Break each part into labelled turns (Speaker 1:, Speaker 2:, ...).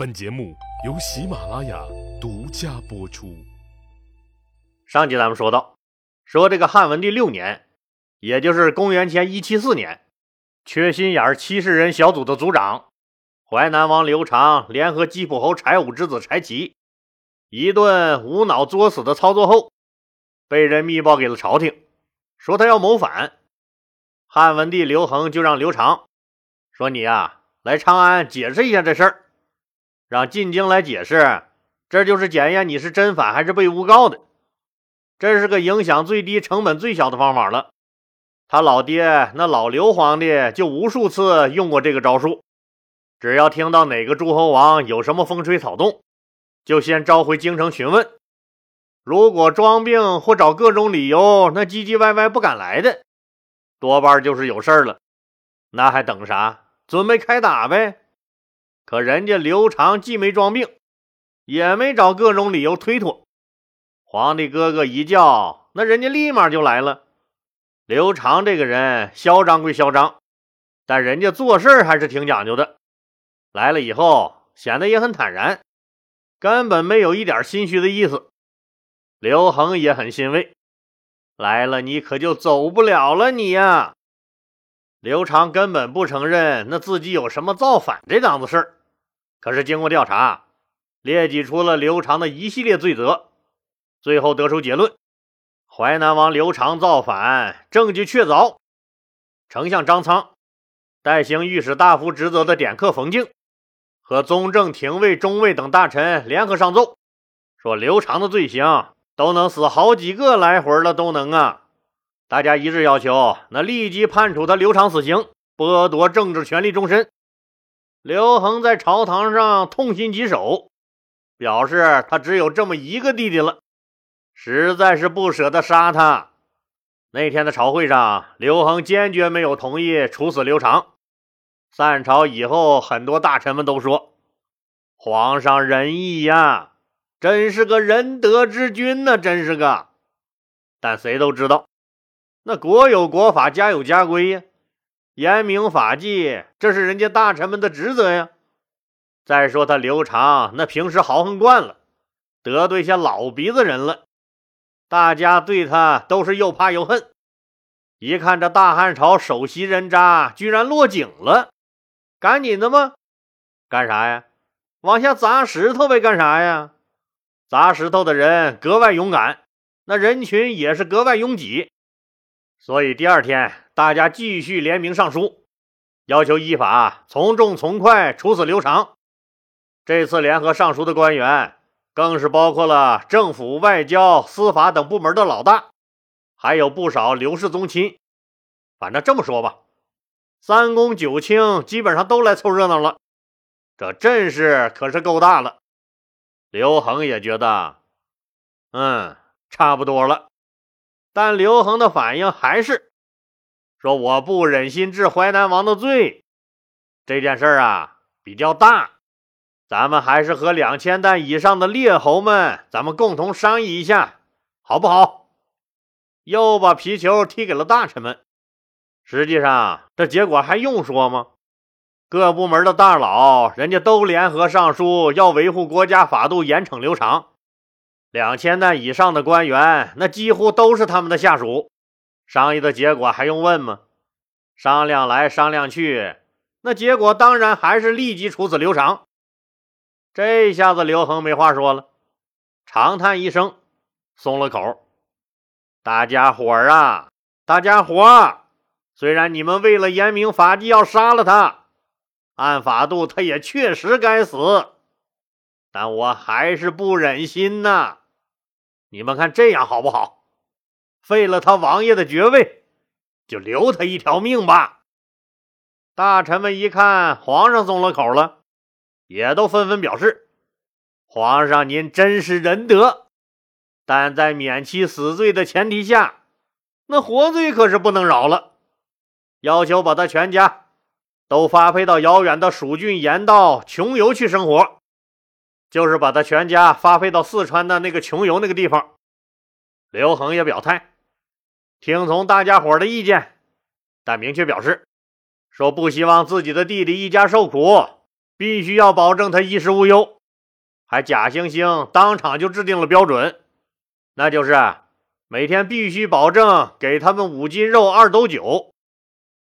Speaker 1: 本节目由喜马拉雅独家播出。
Speaker 2: 上集咱们说到，说这个汉文帝六年，也就是公元前一七四年，缺心眼儿七十人小组的组长淮南王刘长联合吉普侯柴武之子柴齐，一顿无脑作死的操作后，被人密报给了朝廷，说他要谋反。汉文帝刘恒就让刘长说：“你呀，来长安解释一下这事儿。”让进京来解释，这就是检验你是真反还是被诬告的，这是个影响最低、成本最小的方法了。他老爹那老刘皇帝就无数次用过这个招数，只要听到哪个诸侯王有什么风吹草动，就先召回京城询问，如果装病或找各种理由，那唧唧歪歪不敢来的，多半就是有事儿了。那还等啥？准备开打呗！可人家刘长既没装病，也没找各种理由推脱。皇帝哥哥一叫，那人家立马就来了。刘长这个人嚣张归嚣张，但人家做事还是挺讲究的。来了以后，显得也很坦然，根本没有一点心虚的意思。刘恒也很欣慰，来了你可就走不了了，你呀！刘长根本不承认那自己有什么造反这档子事儿。可是经过调查，列举出了刘长的一系列罪责，最后得出结论：淮南王刘长造反，证据确凿。丞相张苍、代行御史大夫职责的典客冯敬和宗正、廷尉、中尉等大臣联合上奏，说刘长的罪行都能死好几个来回了，都能啊！大家一致要求，那立即判处他刘长死刑，剥夺政治权利终身。刘恒在朝堂上痛心疾首，表示他只有这么一个弟弟了，实在是不舍得杀他。那天的朝会上，刘恒坚决没有同意处死刘长。散朝以后，很多大臣们都说：“皇上仁义呀，真是个仁德之君呢，真是个。”但谁都知道，那国有国法，家有家规呀。严明法纪，这是人家大臣们的职责呀。再说他刘长，那平时豪横惯了，得罪些老鼻子人了，大家对他都是又怕又恨。一看这大汉朝首席人渣居然落井了，赶紧的吗？干啥呀？往下砸石头呗？干啥呀？砸石头的人格外勇敢，那人群也是格外拥挤。所以第二天，大家继续联名上书，要求依法从重从快处死刘长。这次联合上书的官员，更是包括了政府、外交、司法等部门的老大，还有不少刘氏宗亲。反正这么说吧，三公九卿基本上都来凑热闹了。这阵势可是够大了。刘恒也觉得，嗯，差不多了。但刘恒的反应还是说：“我不忍心治淮南王的罪，这件事儿啊比较大，咱们还是和两千担以上的列侯们，咱们共同商议一下，好不好？”又把皮球踢给了大臣们。实际上，这结果还用说吗？各部门的大佬，人家都联合上书，要维护国家法度，严惩刘长。两千担以上的官员，那几乎都是他们的下属。商议的结果还用问吗？商量来商量去，那结果当然还是立即处死刘长。这下子刘恒没话说了，长叹一声，松了口。大家伙儿啊，大家伙儿，虽然你们为了严明法纪要杀了他，按法度他也确实该死，但我还是不忍心呐。你们看这样好不好？废了他王爷的爵位，就留他一条命吧。大臣们一看皇上松了口了，也都纷纷表示：“皇上您真是仁德，但在免其死罪的前提下，那活罪可是不能饶了。要求把他全家都发配到遥远的蜀郡盐道穷游去生活。”就是把他全家发配到四川的那个穷游那个地方。刘恒也表态，听从大家伙的意见，但明确表示说不希望自己的弟弟一家受苦，必须要保证他衣食无忧，还假惺惺当场就制定了标准，那就是每天必须保证给他们五斤肉、二斗酒，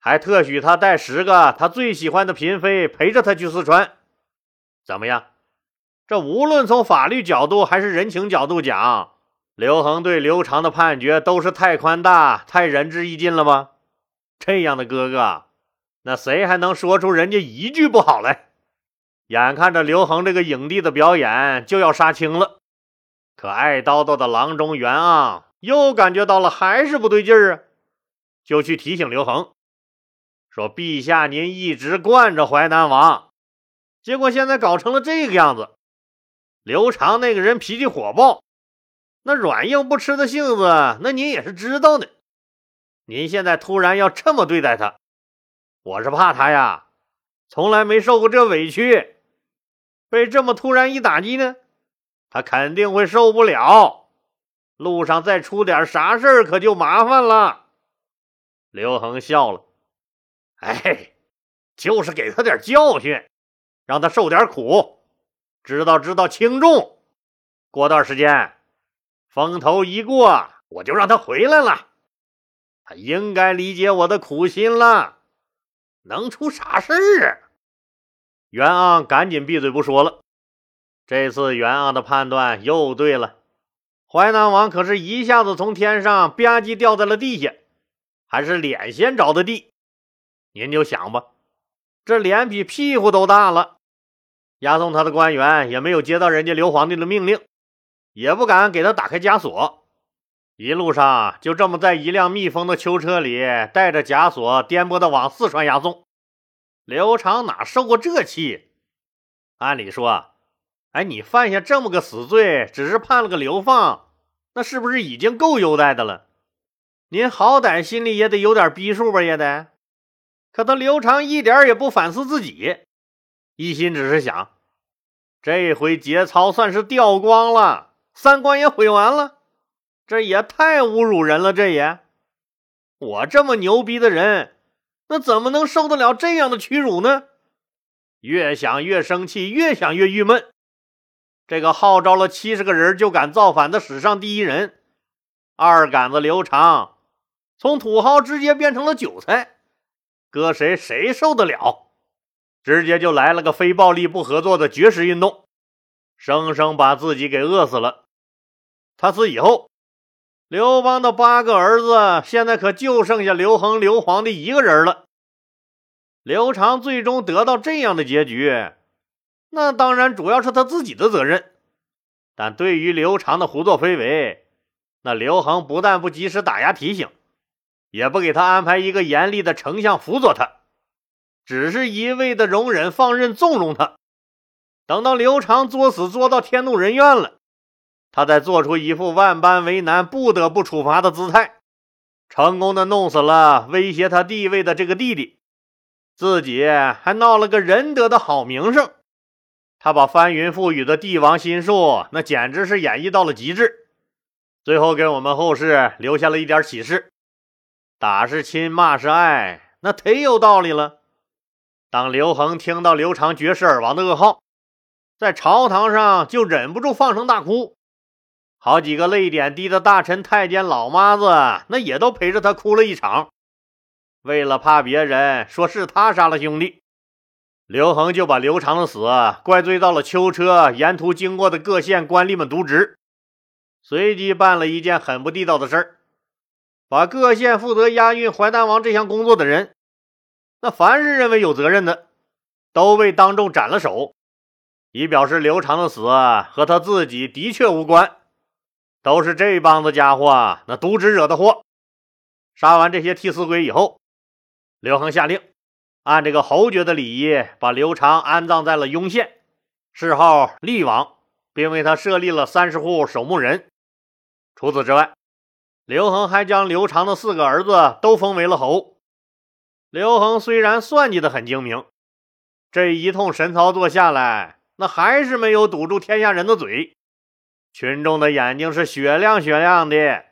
Speaker 2: 还特许他带十个他最喜欢的嫔妃陪着他去四川。怎么样？这无论从法律角度还是人情角度讲，刘恒对刘长的判决都是太宽大、太仁至义尽了吗？这样的哥哥，那谁还能说出人家一句不好来？眼看着刘恒这个影帝的表演就要杀青了，可爱叨叨的郎中袁盎又感觉到了还是不对劲儿啊，就去提醒刘恒说：“陛下，您一直惯着淮南王，结果现在搞成了这个样子。刘长那个人脾气火爆，那软硬不吃的性子，那您也是知道的。您现在突然要这么对待他，我是怕他呀，从来没受过这委屈。”被这么突然一打击呢，他肯定会受不了。路上再出点啥事儿，可就麻烦了。刘恒笑了，哎，就是给他点教训，让他受点苦，知道知道轻重。过段时间，风头一过，我就让他回来了。他应该理解我的苦心了。能出啥事儿啊？袁盎赶紧闭嘴不说了。这次袁盎的判断又对了，淮南王可是一下子从天上吧唧掉在了地下，还是脸先着的地。您就想吧，这脸比屁股都大了。押送他的官员也没有接到人家刘皇帝的命令，也不敢给他打开枷锁。一路上就这么在一辆密封的囚车里，带着枷锁颠簸的往四川押送。刘长哪受过这气？按理说，哎，你犯下这么个死罪，只是判了个流放，那是不是已经够优待的了？您好歹心里也得有点逼数吧，也得。可他刘长一点也不反思自己，一心只是想，这回节操算是掉光了，三观也毁完了，这也太侮辱人了，这也，我这么牛逼的人。那怎么能受得了这样的屈辱呢？越想越生气，越想越郁闷。这个号召了七十个人就敢造反的史上第一人，二杆子刘长，从土豪直接变成了韭菜，搁谁谁受得了？直接就来了个非暴力不合作的绝食运动，生生把自己给饿死了。他死以后。刘邦的八个儿子，现在可就剩下刘恒、刘皇帝一个人了。刘长最终得到这样的结局，那当然主要是他自己的责任。但对于刘长的胡作非为，那刘恒不但不及时打压提醒，也不给他安排一个严厉的丞相辅佐他，只是一味的容忍、放任、纵容他。等到刘长作死作到天怒人怨了。他再做出一副万般为难、不得不处罚的姿态，成功的弄死了威胁他地位的这个弟弟，自己还闹了个仁德的好名声。他把翻云覆雨的帝王心术，那简直是演绎到了极致。最后给我们后世留下了一点启示：打是亲，骂是爱，那忒有道理了。当刘恒听到刘长绝世而亡的噩耗，在朝堂上就忍不住放声大哭。好几个泪点低的大臣、太监、老妈子，那也都陪着他哭了一场。为了怕别人说是他杀了兄弟，刘恒就把刘长的死怪罪到了囚车沿途经过的各县官吏们渎职，随即办了一件很不地道的事儿，把各县负责押运淮南王这项工作的人，那凡是认为有责任的，都被当众斩了首，以表示刘长的死和他自己的确无关。都是这帮子家伙那渎职惹的祸。杀完这些替死鬼以后，刘恒下令按这个侯爵的礼仪，把刘长安葬在了雍县，谥号厉王，并为他设立了三十户守墓人。除此之外，刘恒还将刘长的四个儿子都封为了侯。刘恒虽然算计的很精明，这一通神操作下来，那还是没有堵住天下人的嘴。群众的眼睛是雪亮雪亮的。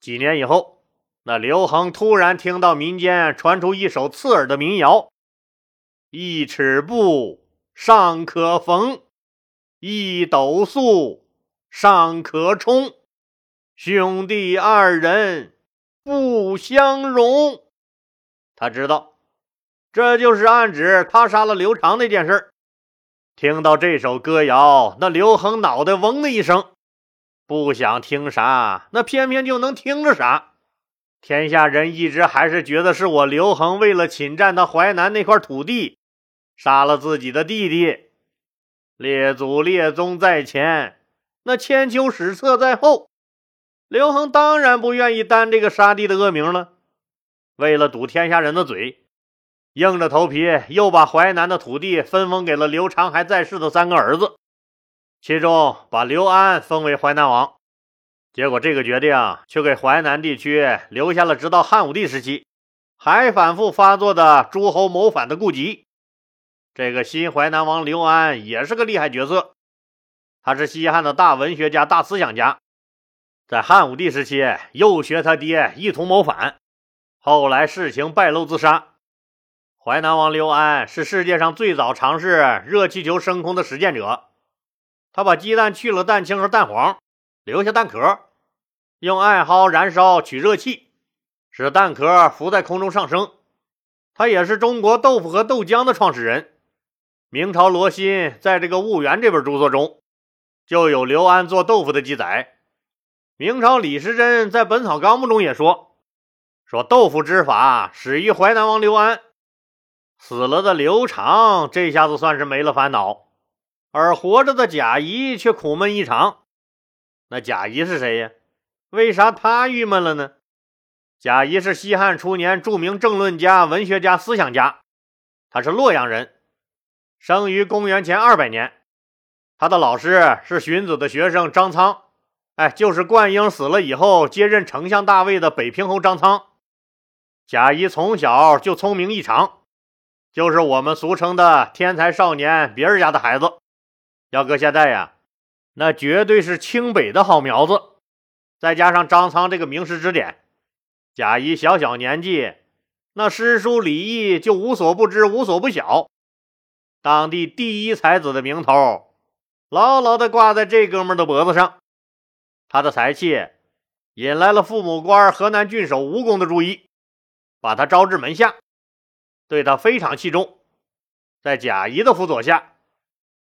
Speaker 2: 几年以后，那刘恒突然听到民间传出一首刺耳的民谣：“一尺布，尚可逢；一斗粟，尚可充。兄弟二人不相容。他知道，这就是暗指他杀了刘长那件事。听到这首歌谣，那刘恒脑袋嗡的一声，不想听啥，那偏偏就能听着啥。天下人一直还是觉得是我刘恒为了侵占他淮南那块土地，杀了自己的弟弟。列祖列宗在前，那千秋史册在后。刘恒当然不愿意担这个杀弟的恶名了，为了堵天下人的嘴，硬着头皮又把淮南的土地分封给了刘长还在世的三个儿子，其中把刘安封为淮南王。结果这个决定却给淮南地区留下了直到汉武帝时期还反复发作的诸侯谋反的痼疾。这个新淮南王刘安也是个厉害角色，他是西汉的大文学家、大思想家。在汉武帝时期，又学他爹一同谋反，后来事情败露自杀。淮南王刘安是世界上最早尝试热气球升空的实践者。他把鸡蛋去了蛋清和蛋黄，留下蛋壳，用艾蒿燃烧取热气，使蛋壳浮在空中上升。他也是中国豆腐和豆浆的创始人。明朝罗新在这个《婺源》这本著作中，就有刘安做豆腐的记载。明朝李时珍在《本草纲目》中也说：“说豆腐之法始于淮南王刘安，死了的刘长这下子算是没了烦恼，而活着的贾谊却苦闷异常。那贾谊是谁呀？为啥他郁闷了呢？贾谊是西汉初年著名政论家、文学家、思想家，他是洛阳人，生于公元前二百年。他的老师是荀子的学生张苍。”哎，就是灌婴死了以后接任丞相大位的北平侯张苍。贾谊从小就聪明异常，就是我们俗称的天才少年，别人家的孩子。要搁现在呀，那绝对是清北的好苗子。再加上张苍这个名师指点，贾谊小小年纪，那诗书礼义就无所不知，无所不晓。当地第一才子的名头，牢牢地挂在这哥们的脖子上。他的才气引来了父母官河南郡守吴公的注意，把他招至门下，对他非常器重。在贾谊的辅佐下，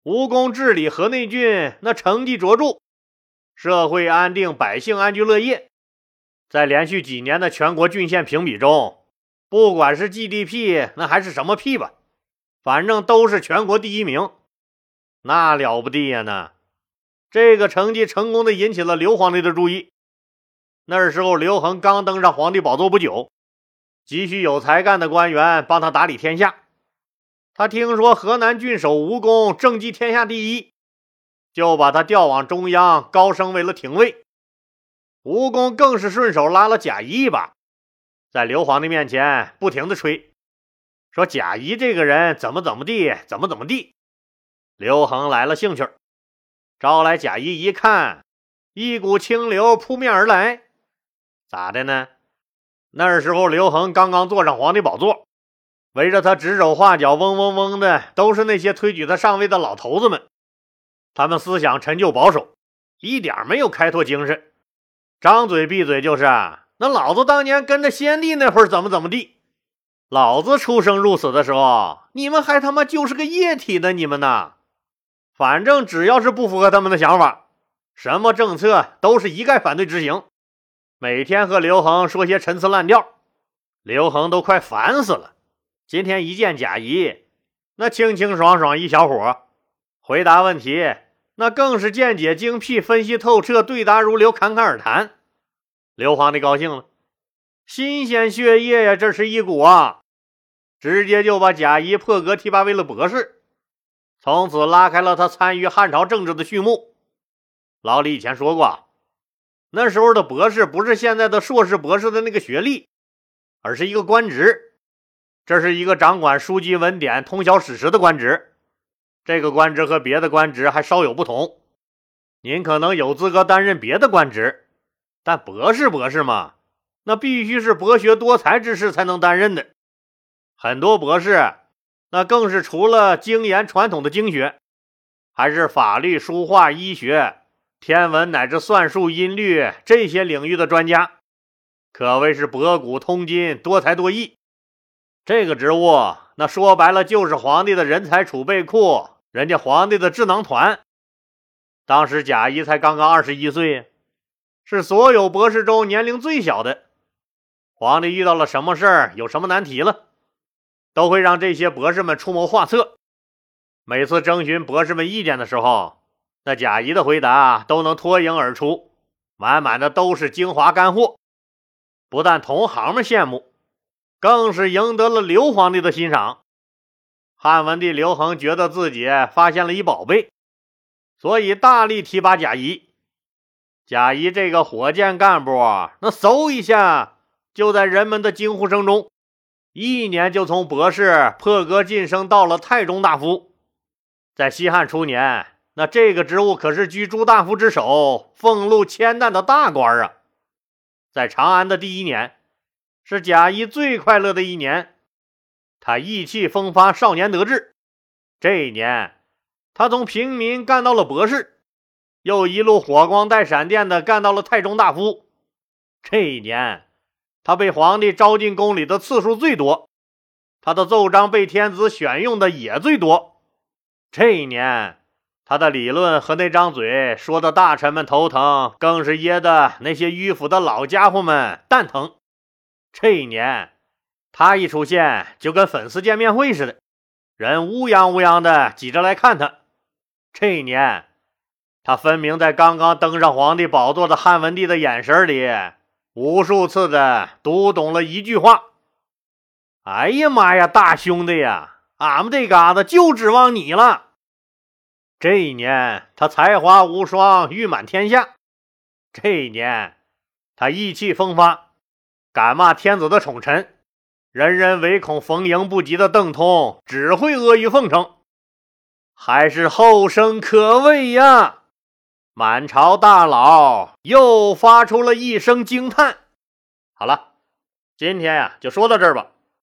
Speaker 2: 吴公治理河内郡，那成绩卓著，社会安定，百姓安居乐业。在连续几年的全国郡县评比中，不管是 GDP 那还是什么屁吧，反正都是全国第一名，那了不地呀！那。这个成绩成功的引起了刘皇帝的注意。那时候刘恒刚登上皇帝宝座不久，急需有才干的官员帮他打理天下。他听说河南郡守吴公政绩天下第一，就把他调往中央，高升为了廷尉。吴公更是顺手拉了贾谊一把，在刘皇帝面前不停的吹，说贾谊这个人怎么怎么地，怎么怎么地。刘恒来了兴趣。招来贾谊一看，一股清流扑面而来，咋的呢？那时候刘恒刚刚坐上皇帝宝座，围着他指手画脚、嗡嗡嗡的，都是那些推举他上位的老头子们。他们思想陈旧保守，一点没有开拓精神，张嘴闭嘴就是那老子当年跟着先帝那会儿怎么怎么地，老子出生入死的时候，你们还他妈就是个液体的，你们呢？反正只要是不符合他们的想法，什么政策都是一概反对执行。每天和刘恒说些陈词滥调，刘恒都快烦死了。今天一见贾谊，那清清爽爽一小伙，回答问题那更是见解精辟，分析透彻，对答如流，侃侃而谈。刘皇帝高兴了，新鲜血液呀，这是一股啊，直接就把贾谊破格提拔为了博士。从此拉开了他参与汉朝政治的序幕。老李以前说过，那时候的博士不是现在的硕士、博士的那个学历，而是一个官职。这是一个掌管书籍文典、通晓史实的官职。这个官职和别的官职还稍有不同。您可能有资格担任别的官职，但博士、博士嘛，那必须是博学多才之士才能担任的。很多博士。那更是除了精研传统的经学，还是法律、书画、医学、天文乃至算术、音律这些领域的专家，可谓是博古通今、多才多艺。这个职务，那说白了就是皇帝的人才储备库，人家皇帝的智囊团。当时贾谊才刚刚二十一岁，是所有博士中年龄最小的。皇帝遇到了什么事儿，有什么难题了，都会让这些博士们出谋划策。每次征询博士们意见的时候，那贾谊的回答都能脱颖而出，满满的都是精华干货。不但同行们羡慕，更是赢得了刘皇帝的欣赏。汉文帝刘恒觉得自己发现了一宝贝。所以大力提拔贾谊，贾谊这个火箭干部，那嗖一下就在人们的惊呼声中，一年就从博士破格晋升到了太中大夫。在西汉初年，那这个职务可是居诸大夫之首，俸禄千担的大官啊！在长安的第一年，是贾谊最快乐的一年，他意气风发，少年得志。这一年。他从平民干到了博士，又一路火光带闪电的干到了太中大夫。这一年，他被皇帝招进宫里的次数最多，他的奏章被天子选用的也最多。这一年，他的理论和那张嘴说的大臣们头疼，更是噎得那些迂腐的老家伙们蛋疼。这一年，他一出现就跟粉丝见面会似的，人乌泱乌泱的挤着来看他。这一年，他分明在刚刚登上皇帝宝座的汉文帝的眼神里，无数次的读懂了一句话：“哎呀妈呀，大兄弟呀，俺们这嘎子就指望你了。”这一年，他才华无双，誉满天下；这一年，他意气风发，敢骂天子的宠臣，人人唯恐逢迎不及的邓通，只会阿谀奉承。还是后生可畏呀！满朝大佬又发出了一声惊叹。好了，今天呀就说到这儿吧。